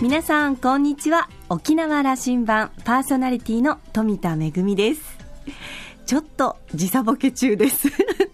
皆さんこんにちは。沖縄羅針盤パーソナリティの富田恵です。ちょっと時差ボケ中です。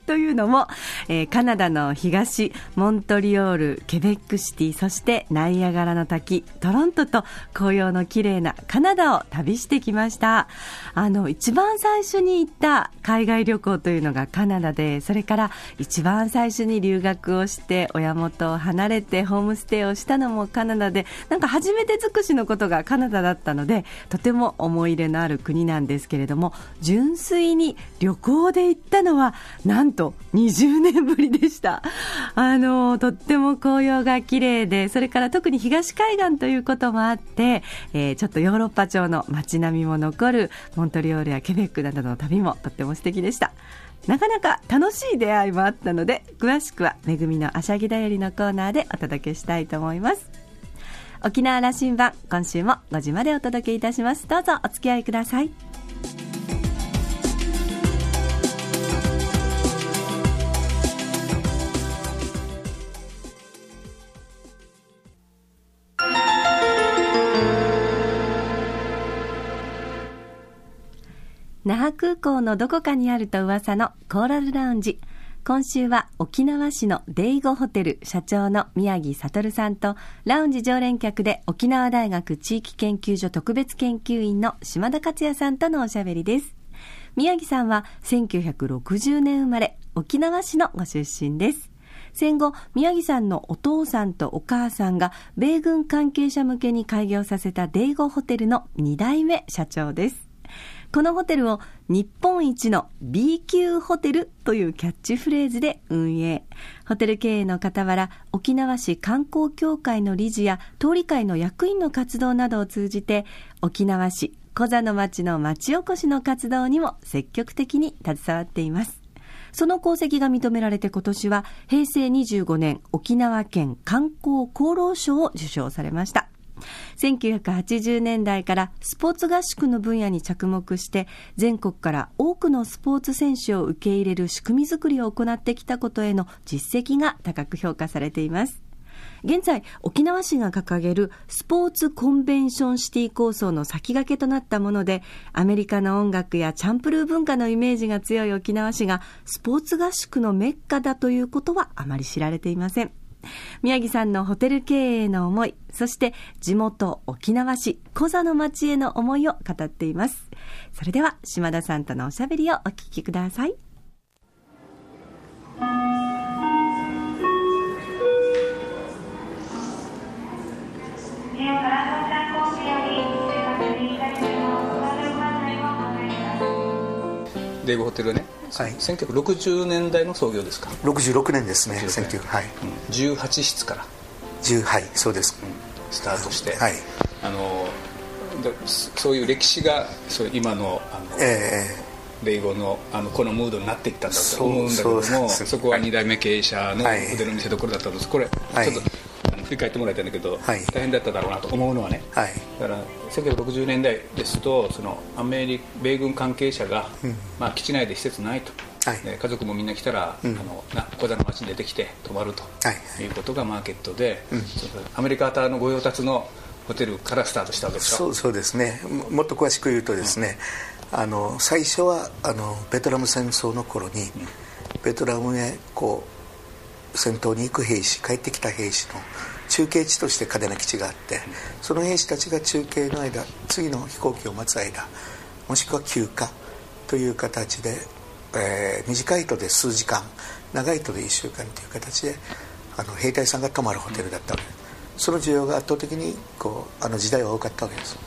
というのも、えー、カナダの東モントリオールケベックシティそしてナイアガラの滝トロントと紅葉の綺麗なカナダを旅してきました。あの一番最初に行った海外旅行というのがカナダでそれから一番最初に留学をして親元を離れてホームステイをしたのもカナダでなんか初めて尽くしのことがカナダだったのでとても思い入れのある国なんですけれども純粋に旅行で行ったのはなんとと20年ぶりでした。あの、とっても紅葉が綺麗で、それから特に東海岸ということもあって、えー、ちょっとヨーロッパ調の街並みも残るモントリオールやケベックなどの旅もとっても素敵でした。なかなか楽しい出会いもあったので、詳しくはめぐみのあしゃぎだよりのコーナーでお届けしたいと思います。沖縄羅針盤、今週も5時までお届けいたします。どうぞお付き合いください。那覇空港のどこかにあると噂のコーラルラウンジ。今週は沖縄市のデイゴホテル社長の宮城悟さんとラウンジ常連客で沖縄大学地域研究所特別研究員の島田克也さんとのおしゃべりです。宮城さんは1960年生まれ沖縄市のご出身です。戦後、宮城さんのお父さんとお母さんが米軍関係者向けに開業させたデイゴホテルの2代目社長です。このホテルを日本一の B 級ホテルというキャッチフレーズで運営。ホテル経営の傍ら、沖縄市観光協会の理事や通り会の役員の活動などを通じて、沖縄市小座の町の町おこしの活動にも積極的に携わっています。その功績が認められて今年は平成25年沖縄県観光功労賞を受賞されました。1980年代からスポーツ合宿の分野に着目して全国から多くのスポーツ選手を受け入れる仕組みづくりを行ってきたことへの実績が高く評価されています。現在沖縄市が掲げるスポーツコンベンションシティ構想の先駆けとなったものでアメリカの音楽やチャンプルー文化のイメージが強い沖縄市がスポーツ合宿のメッカだということはあまり知られていません。宮城さんのホテル経営への思い、そして地元沖縄市小座の町への思いを語っています。それでは島田さんとのおしゃべりをお聞きください。デイブホテルね、はい、1960年代の創業ですか？66年ですね。19はい、うん、18室から。10はいそうです、うん、スタートして、はい、あのそういう歴史がそう今のあの、えー、レイゴのあのこのムードになっていったんだと思うんだけどもそこは2代目経営者の腕の見せ所だったんです。これ、はい、ちょっと振り返ってもらいたいんだけど、はい、大変だっただろうなと思うのはね、はい、だから1960年代ですとそのアメリカ米軍関係者が、うん、まあ、基地内で施設ないと、はい、家族もみんな来たら、うん、あのな小座の町に出てきて泊まると、い、うことがマーケットで、うん、アメリカ側の御用達のホテルからスタートしたわけでしょ。そうそうですね。もっと詳しく言うとですね、あの最初はあのベトナム戦争の頃に、ベトナムへこう戦闘に行く兵士帰ってきた兵士の中継地として嘉手納基地があってその兵士たちが中継の間次の飛行機を待つ間もしくは休暇という形で、えー、短い人で数時間長い人で1週間という形であの兵隊さんが泊まるホテルだったわけ。ですその需要が圧倒的にこうあの時代は多かったわけです。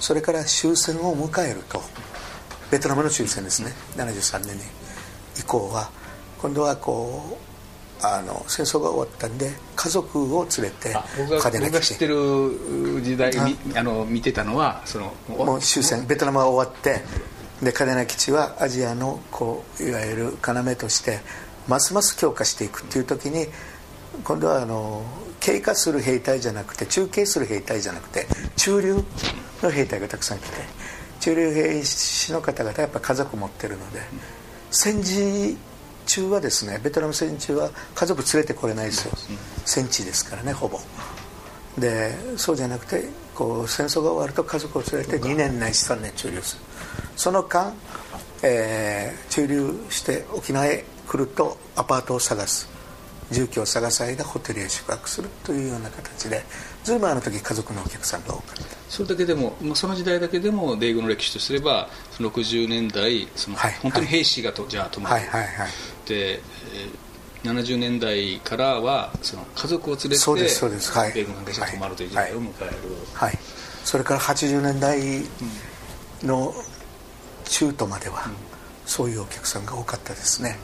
それから終戦を迎えるとベトナムの終戦ですね。73年に。以降は今度はこうあの戦争が終わったんで家族を連れて嘉僕が知ってる時代あ。の見てたのはそのもう終戦。ベトナムが終わってで嘉手納基地はアジアのこういわゆる要としてますます強化していくっていう時に今度はあの経過する兵隊じゃなくて中継する兵隊じゃなくて中流の兵隊がたくさん来て中流兵士の方々やっぱ家族持ってるので戦時中はですねベトナム戦中は家族連れてこれないですよ。戦地ですからねほぼ。でそうじゃなくてこう戦争が終わると家族を連れて2年ないし3年駐留する。その間、えー、駐留して沖縄へ来るとアパートを探す住居を探す間ホテルへ宿泊するというような形でずいぶんあの時家族のお客さんが多かった。それだけでもその時代だけでも米軍の歴史とすれば60年代その、はい、本当に兵士がと、じゃあ泊まる、はいはいはい、で、えー、70年代からはその家族を連れてそうですそうです、はい、米軍関係者が泊まるという時代を迎える、はい、はい、それから80年代の中途までは、うん、そういうお客さんが多かったですね、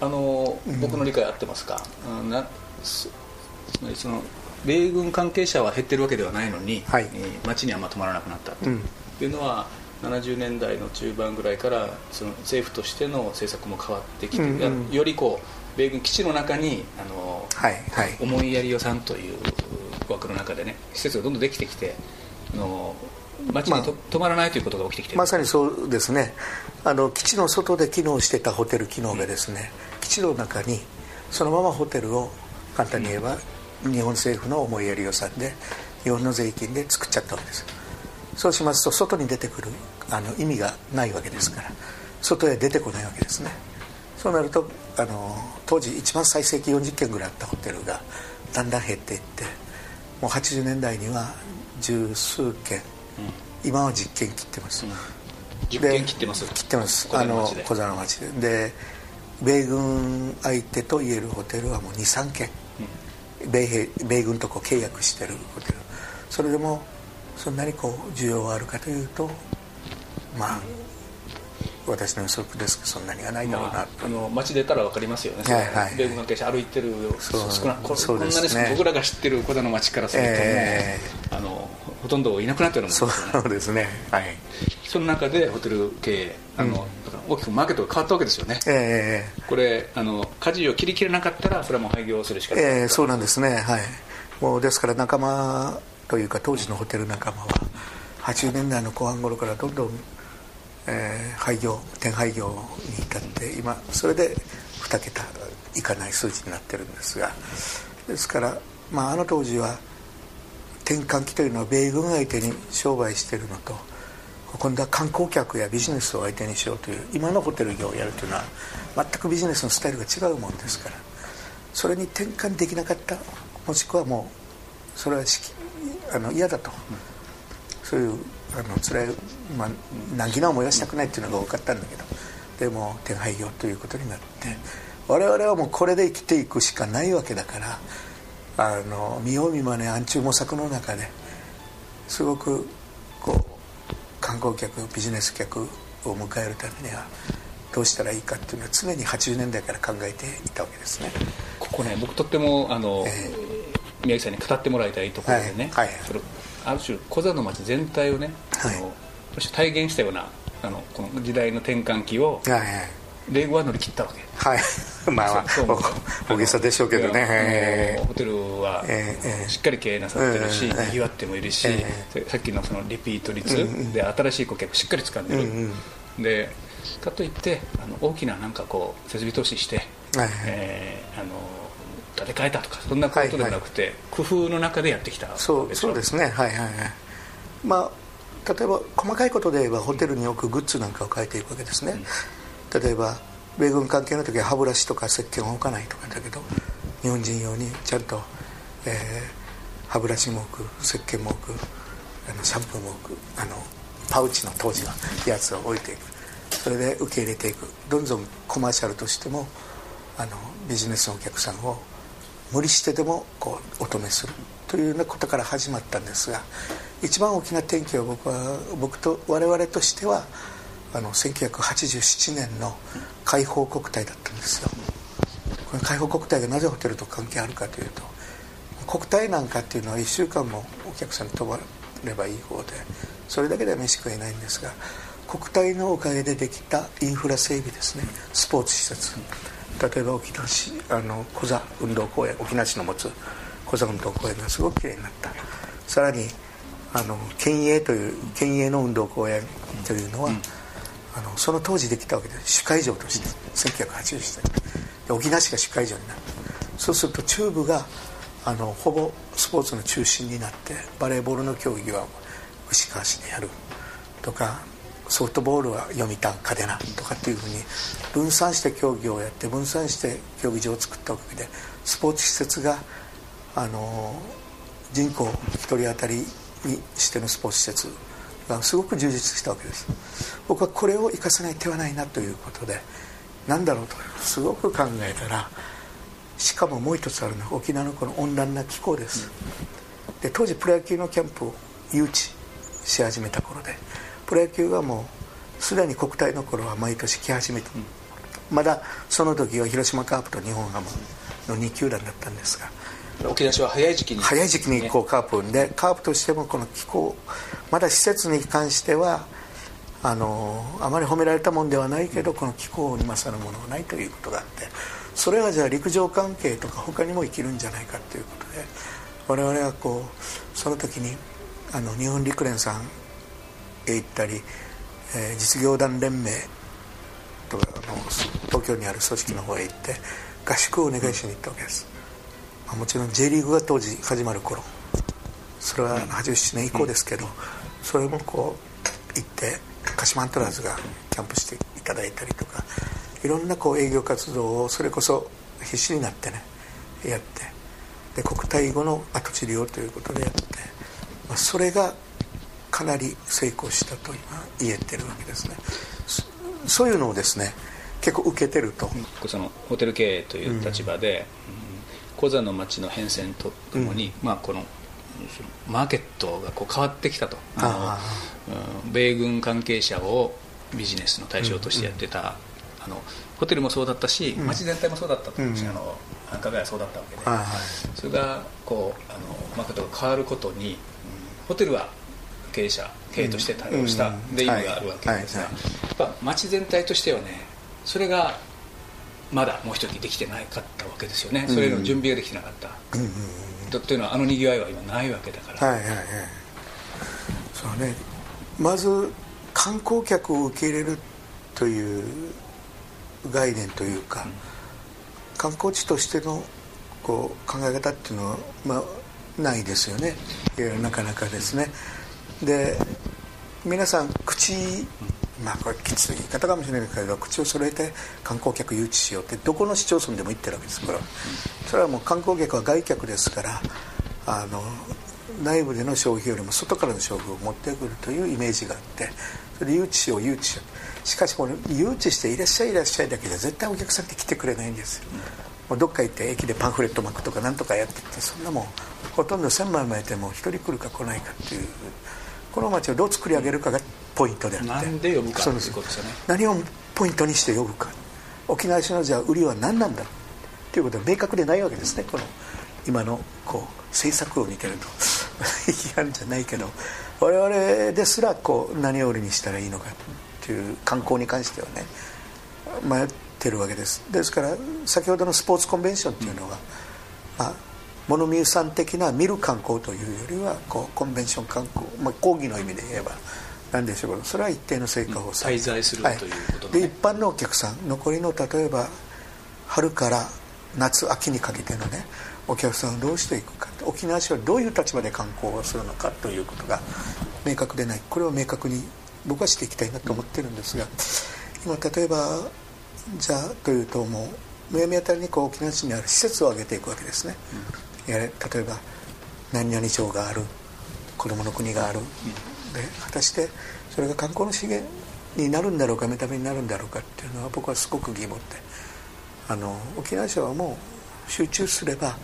あの僕の理解合ってますか、うん、なつまりその米軍関係者は減ってるわけではないのに、はい、町にはまあ止まらなくなったという。のは、うん、70年代の中盤ぐらいからその政府としての政策も変わってきて、うんうん、よりこう米軍基地の中にあの、はいはい、思いやり予算という枠の中でね施設がどんどんできてきてあの町にと、まあ、止まらないということが起きてきてまさにそうですね。あの基地の外で機能してたホテル機能がですね、うん、基地の中にそのままホテルを簡単に言えば、日本政府の思いやり予算で日本の税金で作っちゃったわけです。そうしますと外に出てくるあの意味がないわけですから外へ出てこないわけですね。そうなるとあの当時一番最盛期40件ぐらいあったホテルがだんだん減っていってもう80年代には十数件、うん、今は10件切ってます、うん、10件切ってます切ってます。あの小座の町で。で米軍相手と言えるホテルはもう23件米兵米軍とこう契約してるホテル。それでもそんなにこう需要があるかというとまあ私の予測ですけどそんなにはないだろうな、まあ、あの街出たら分かりますよね、はいはい、米軍関係者歩いてる少なここんなに僕らが知ってる小田の町からすると、えー、あのほとんどいなくなってるもんですね。そうですね。はい。その中でホテル経営あの、うん大きくマーケットが変わったわけですよね、えー、これあの舵を切り切れなかったらそれはもう廃業するしかない、えー、そうなんですね。はい。もうですから仲間というか当時のホテル仲間は80年代の後半頃からどんどん、えー、廃業転廃業に至って今それで2桁いかない数字になってるんですが。ですから、まあ、あの当時は転換期というのは米軍相手に商売してるのと今度は観光客やビジネスを相手にしようという今のホテル業をやるというのは全くビジネスのスタイルが違うもんですからそれに転換できなかったもしくはもうそれはあの嫌だと、そういうあの辛い、まあ、難儀な思いはしたくないっていうのが多かったんだけどでも手配業ということになって我々はもうこれで生きていくしかないわけだからあの見よう見まね暗中模索の中ですごく観光客ビジネス客を迎えるためにはどうしたらいいかっていうのは常に80年代から考えていたわけですね。ここね僕とってもあの、えー、宮城さんに語ってもらいたいところでね、はいはい、それある種小座の町全体をね、はい、あの体現したようなあのこの時代の転換期を、はいはい令和乗り切ったわけ。はい。まあ、まあ、大げさでしょうけどね。ホテルはしっかり経営なさってるし、にぎわってもいるし、さっきのそのリピート率で新しい顧客しっかり掴んでる、でかといってあの大きななんかこう設備投資して、はいえー、あの建て替えたとかそんなことではなくて、はいはい、工夫の中でやってきたそうそうですね。はいはいはい。まあ例えば細かいことで言えばホテルに置くグッズなんかを変えていくわけですね、うん例えば米軍関係の時は歯ブラシとか石鹸を置かないとかだけど日本人用にちゃんと、えー、歯ブラシも置く石鹸も置くあのシャンプーも置くあのパウチの当時のやつを置いていく。それで受け入れていく。どんどんコマーシャルとしてもあのビジネスのお客さんを無理してでもこうお止めする。というようなことから始まったんですが一番大きな転機は僕は僕と我々としてはあの1987年の解放国体だったんですよ。この解放国体がなぜホテルと関係あるかというと国体なんかっていうのは1週間もお客さんに泊まればいい方でそれだけでは飯食えないんですが国体のおかげでできたインフラ整備ですね。スポーツ施設。例えば沖縄市あの小座運動公園沖縄市の持つ小座運動公園がすごくきれいになった。さらにあの県営という県営の運動公園というのは、うん。あのその当時できたわけで主会場として。1980年。沖縄市が主会場になるそうすると中部があのほぼスポーツの中心になってバレーボールの競技は牛川市でやる。とかソフトボールは読谷嘉手納とかっていうふうに分散して競技をやって分散して競技場を作ったおかげでスポーツ施設があの人口1人当たりにしてのスポーツ施設がすごく充実したわけです。僕はこれを生かさない手はないなということで何だろうとすごく考えたらしかももう一つあるのは沖縄のこの温暖な気候です。で当時プロ野球のキャンプを誘致し始めた頃でプロ野球はもうすでに国体の頃は毎年来始めて、まだその時は広島カープと日本ハムの2球団だったんですが沖縄市は早い時期に早い時期にこうカープでカープとしてもこの気候まだ施設に関してはあのあまり褒められたもんではないけどこの気候に勝るものはないということがあってそれはじゃあ陸上関係とか他にも生きるんじゃないかということで我々はこうその時にあの日本陸連さんへ行ったり、えー、実業団連盟とかの東京にある組織の方へ行って合宿をお願いしに行ったわけです、まあ、もちろん J リーグが当時始まる頃。それは87年以降ですけど、それもこう行って鹿島アントラーズがキャンプしていただいたりとかいろんなこう営業活動をそれこそ必死になってねやってで国体後の跡地利用ということでやって、まあ、それがかなり成功したと今言えてるわけですね。そういうのをですね結構受けてると。そのホテル経営という立場で、うん、コザの町の変遷とともに、うん、まあ、このマーケットがこう変わってきたと。あの、米軍関係者をビジネスの対象としてやってた、うん、あのホテルもそうだったし、町全体もそうだったと思うんですよ、あの繁華街はそうだったわけで、はい、それがこうあのマーケットが変わることに、ホテルは経営者経営として対応したで意味があるわけですが、やっぱ町全体としてはねそれがまだもう一人できてなかったわけですよね。それの準備ができてなかった、うん。うん、というのはあのにぎわいは今ないわけだから。はいはいはい。そうね。まず観光客を受け入れるという概念というか、うん、観光地としてのこう考え方っていうのは、まあ、ないですよね。なかなかですね、で皆さん口まあこれきつい言い方かもしれないけど口を揃えて観光客誘致しようってどこの市町村でも言ってるわけですこれは。それはもう観光客は外客ですからあの内部での消費よりも外からの消費を持ってくるというイメージがあってそれで誘致しよう誘致しよう。しかしこの誘致していらっしゃいいらっしゃいだけで絶対お客さんって来てくれないんですよ、もうどっか行って駅でパンフレット巻くとかなんとかやってってそんなもんほとんど1000枚巻いても1人来るか来ないかっていうこの町をどう作り上げるかがポイントであって。何で呼ぶかということですよね。何をポイントにして呼ぶか。沖縄市のじゃあ売りは何なんだ。ということは明確でないわけですね。この今のこう政策を見てると。批判じゃないけど。我々ですらこう何を売りにしたらいいのかっていう観光に関してはね迷ってるわけです。ですから先ほどのスポーツコンベンションっていうのは、まあ物見さん的な見る観光というよりはこうコンベンション観光、まあ、講義の意味で言えばなんでしょうそれは一定の成果を滞在する、ということで、ね、で一般のお客さん残りの例えば春から夏秋にかけてのねお客さんをどうしていくか。沖縄市はどういう立場で観光をするのかということが明確でない。これを明確に僕はしていきたいなと思ってるんですが今例えばじゃあというともうむやみやたりにこう沖縄市にある施設を挙げていくわけですね、うん。例えば何々町がある子どもの国がある、で果たしてそれが観光の資源になるんだろうか目ためになるんだろうかっていうのは僕はすごく疑問で。あの沖縄市はもう集中すれば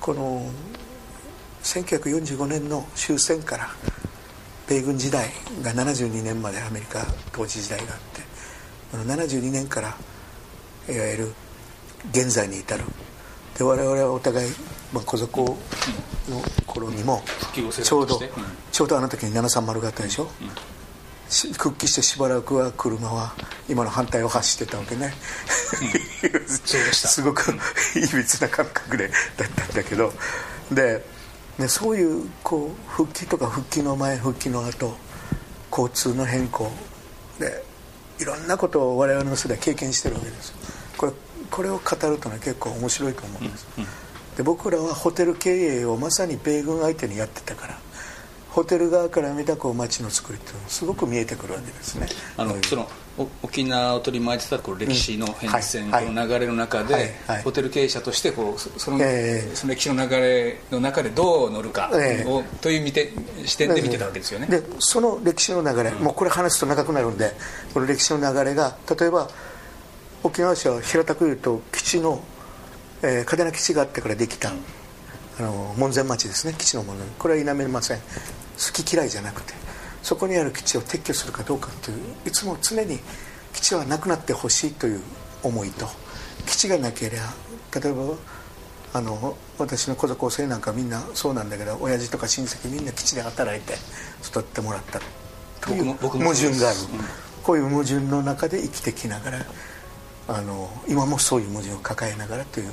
この1945年の終戦から米軍時代が72年までアメリカ統治時代があってこの72年からいわゆる現在に至る。で我々はお互いまあ、小底の頃にもちょうど、ちょうどあの時に730があったでしょ、うん、復帰してしばらくは車は今の反対を走ってたわけね、うん、すごくいびつな感覚でだったんだけど。で、ね、そういうこう復帰とか復帰の前復帰の後交通の変更でいろんなことを我々の世代経験してるわけですこれこれを語るとね結構面白いと思うんです、うん。うんで僕らはホテル経営をまさに米軍相手にやってたからホテル側から見たこう街の作りっていうのはすごく見えてくるわけですね。あの、その沖縄を取り巻いてたこの歴史の変遷、うんはい、この流れの中で、はい。はい、ホテル経営者としてこうそのえー、その歴史の流れの中でどう乗るかを、え。ー、という見て視点で見てたわけですよね。でその歴史の流れ、うん、もうこれ話すと長くなるんでこの歴史の流れが例えば沖縄市は平たく言うと基地の、えー、嘉手納基地があってからできた、あの門前町ですね。基地のものこれは否めません。好き嫌いじゃなくてそこにある基地を撤去するかどうかといういつも常に基地はなくなってほしいという思いと基地がなければ例えばあの私の家族構成なんかみんなそうなんだけど親父とか親戚みんな基地で働いて育ってもらったという矛盾がある、こういう矛盾の中で生きてきながらあの今もそういう文字を抱えながらという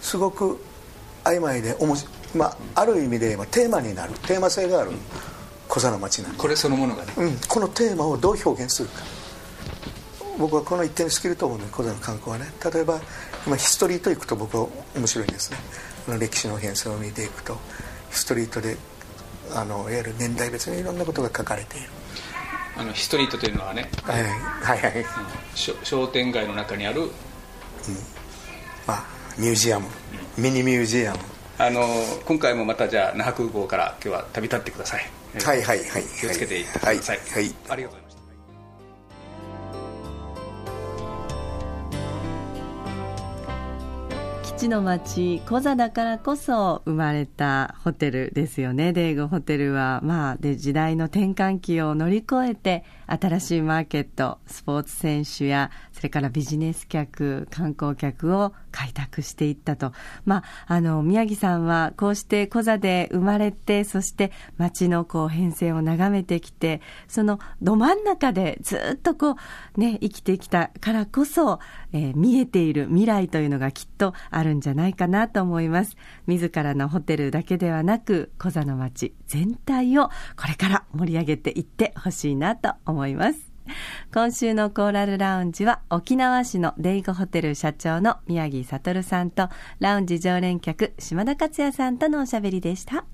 すごく曖昧でおもし、まあ、ある意味で言えばテーマになるテーマ性がある小座の町なんでこれそのものがね、うん、このテーマをどう表現するか。僕はこの一点に尽きると思うので小座の観光はね。例えば今ヒストリート行くと僕は面白いんですね。歴史の変遷を見ていくとヒストリートであのいわゆる年代別にいろんなことが書かれているあのヒストリートというのはね、はいはい。はい、商店街の中にある、うん、まあミュージアム、うん、ミニミュージアム。あの今回もまたじゃあ那覇空港から今日は旅立ってください。はいはいはい気をつけていってください、はい、はい、ありがとうございます基地の町コザだからこそ生まれたホテルですよね。デーゴホテルはまあで時代の転換期を乗り越えて新しいマーケットスポーツ選手やそれからビジネス客、観光客を開拓していったと。まあ、あの、宮城さんはこうしてコザで生まれて、そして街のこう変遷を眺めてきて、そのど真ん中でずっとこう、ね、生きてきたからこそ、えー、見えている未来というのがきっとあるんじゃないかなと思います。自らのホテルだけではなく、コザの街全体をこれから盛り上げていってほしいなと思います。今週のコーラルラウンジは沖縄市のデイゴホテル社長の宮城悟さんとラウンジ常連客島田克也さんとのおしゃべりでした。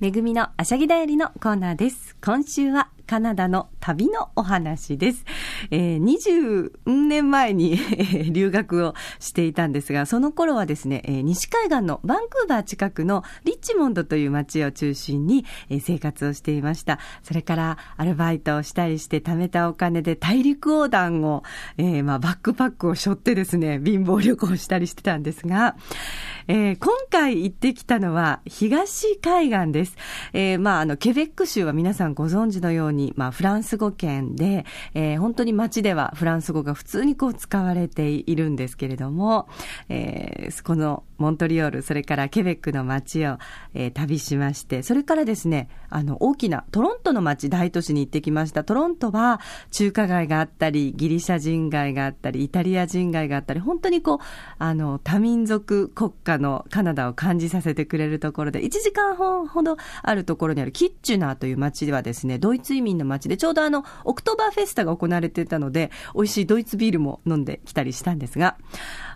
めぐみのあしゃぎだよりのコーナーです。今週はカナダの旅のお話です。えー、20年前に留学をしていたんですが、その頃はですね、え、西海岸のバンクーバー近くのリッチモンドという街を中心に、え、生活をしていました。それからアルバイトをしたりして貯めたお金で大陸横断を、えー、まあバックパックを背負ってですね、貧乏旅行したりしてたんですが、えー、今回行ってきたのは東海岸です。えー、まああのケベック州は皆さんご存知のように、まあ、フランス語圏で、えー、本当に街ではフランス語が普通にこう使われているんですけれども、えー、このモントリオール、それからケベックの街を、えー、旅しまして、それからですね、あの、大きなトロントの街、大都市に行ってきました。トロントは中華街があったり、ギリシャ人街があったり、イタリア人街があったり、本当にこう、あの、多民族国家のカナダを感じさせてくれるところで、1時間ほどあるところにあるキッチュナーという街ではですね、ドイツ移民の街で、ちょうどあの、オクトーバーフェスタが行われてたので、美味しいドイツビールも飲んできたりしたんですが、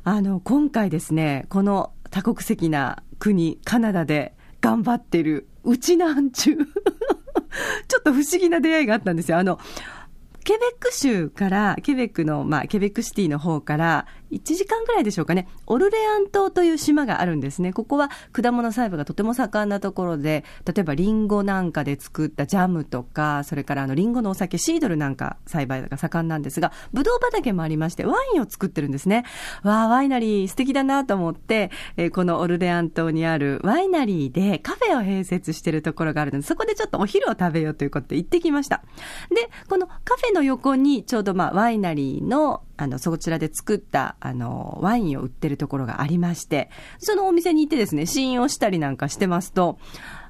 あの、今回ですね、この多国籍な国、カナダで頑張ってる、うちなーんちゅ。ちょっと不思議な出会いがあったんですよ。あの、ケベック州から、ケベックの、まあ、ケベックシティの方から、1時間ぐらいでしょうかね、オルレアン島という島があるんですね。ここは果物栽培がとても盛んなところで、例えばリンゴなんかで作ったジャムとか、それからあのリンゴのお酒、シードルなんか栽培が盛んなんですが、ブドウ畑もありまして、ワインを作ってるんですね。わあ、ワイナリー素敵だなと思って、えー、このオルレアン島にあるワイナリーでカフェを併設してるところがあるので、そこでちょっとお昼を食べようということで行ってきました。で、このカフェの横にちょうどまあワイナリーのあの、そちらで作った、あの、ワインを売ってるところがありまして、そのお店に行ってですね、試飲をしたりなんかしてますと、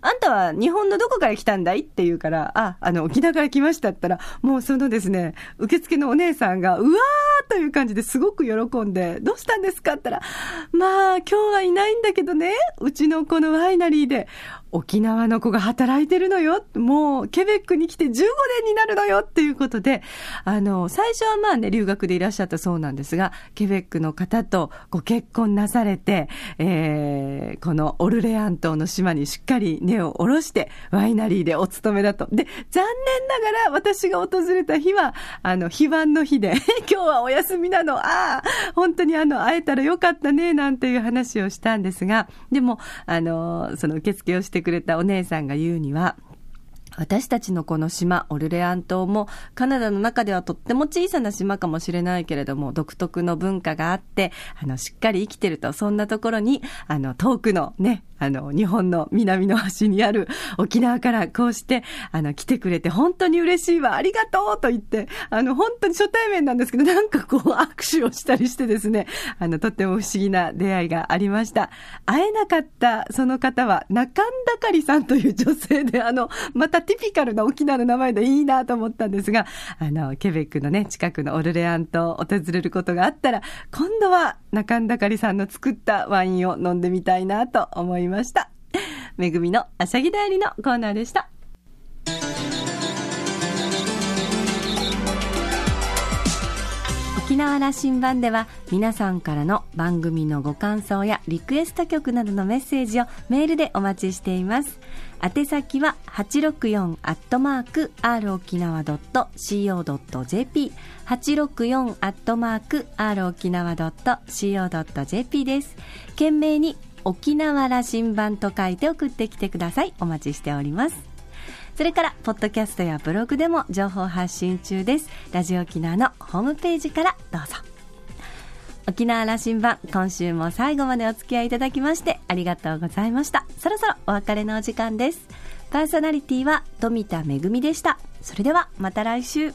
あんたは日本のどこから来たんだいって言うから、あ、あの、沖縄から来ましたったら、もうそのですね、受付のお姉さんが、うわーという感じですごく喜んで、どうしたんですかって言ったら、まあ、今日はいないんだけどね、うちのこのワイナリーで、沖縄の子が働いてるのよ。もう、ケベックに来て15年になるのよっていうことで、あの、最初はまあね、留学でいらっしゃったそうなんですが、ケベックの方とご結婚なされて、えー、このオルレアン島の島にしっかり根を下ろして、ワイナリーでお勤めだと。で、残念ながら私が訪れた日は、あの、非番の日で、今日はお休みなの、ああ、本当にあの、会えたらよかったね、なんていう話をしたんですが、でも、あの、その受付をしてくれたお姉さんが言うには、私たちのこの島、オルレアン島も、カナダの中ではとっても小さな島かもしれないけれども、独特の文化があって、あの、しっかり生きてると、そんなところに、あの、遠くのね、あの、日本の南の端にある沖縄からこうして、あの、来てくれて本当に嬉しいわ、ありがとうと言って、あの、本当に初対面なんですけど、なんかこう握手をしたりしてですね、あの、とっても不思議な出会いがありました。会えなかったその方は、中んだかりさんという女性で、あの、またティピカルな沖縄の名前でいいなと思ったんですが、あの、ケベックのね、近くのオルレアン島を訪れることがあったら、今度は中んだかりさんの作ったワインを飲んでみたいなと思いました。めぐみのあしゃぎだよりのコーナーでした。沖縄羅針盤では皆さんからの番組のご感想やリクエスト曲などのメッセージをメールでお待ちしています宛先は864アットマーク r 沖縄 .co.jp 864アットマーク r 沖縄 .co.jp です。懸命に沖縄羅針盤と書いて送ってきてください。お待ちしております。それからポッドキャストやブログでも情報発信中です。ラジオ沖縄のホームページからどうぞ。沖縄羅針盤今週も最後までお付き合いいただきましてありがとうございました。そろそろお別れのお時間です。パーソナリティは富田恵でした。それではまた来週。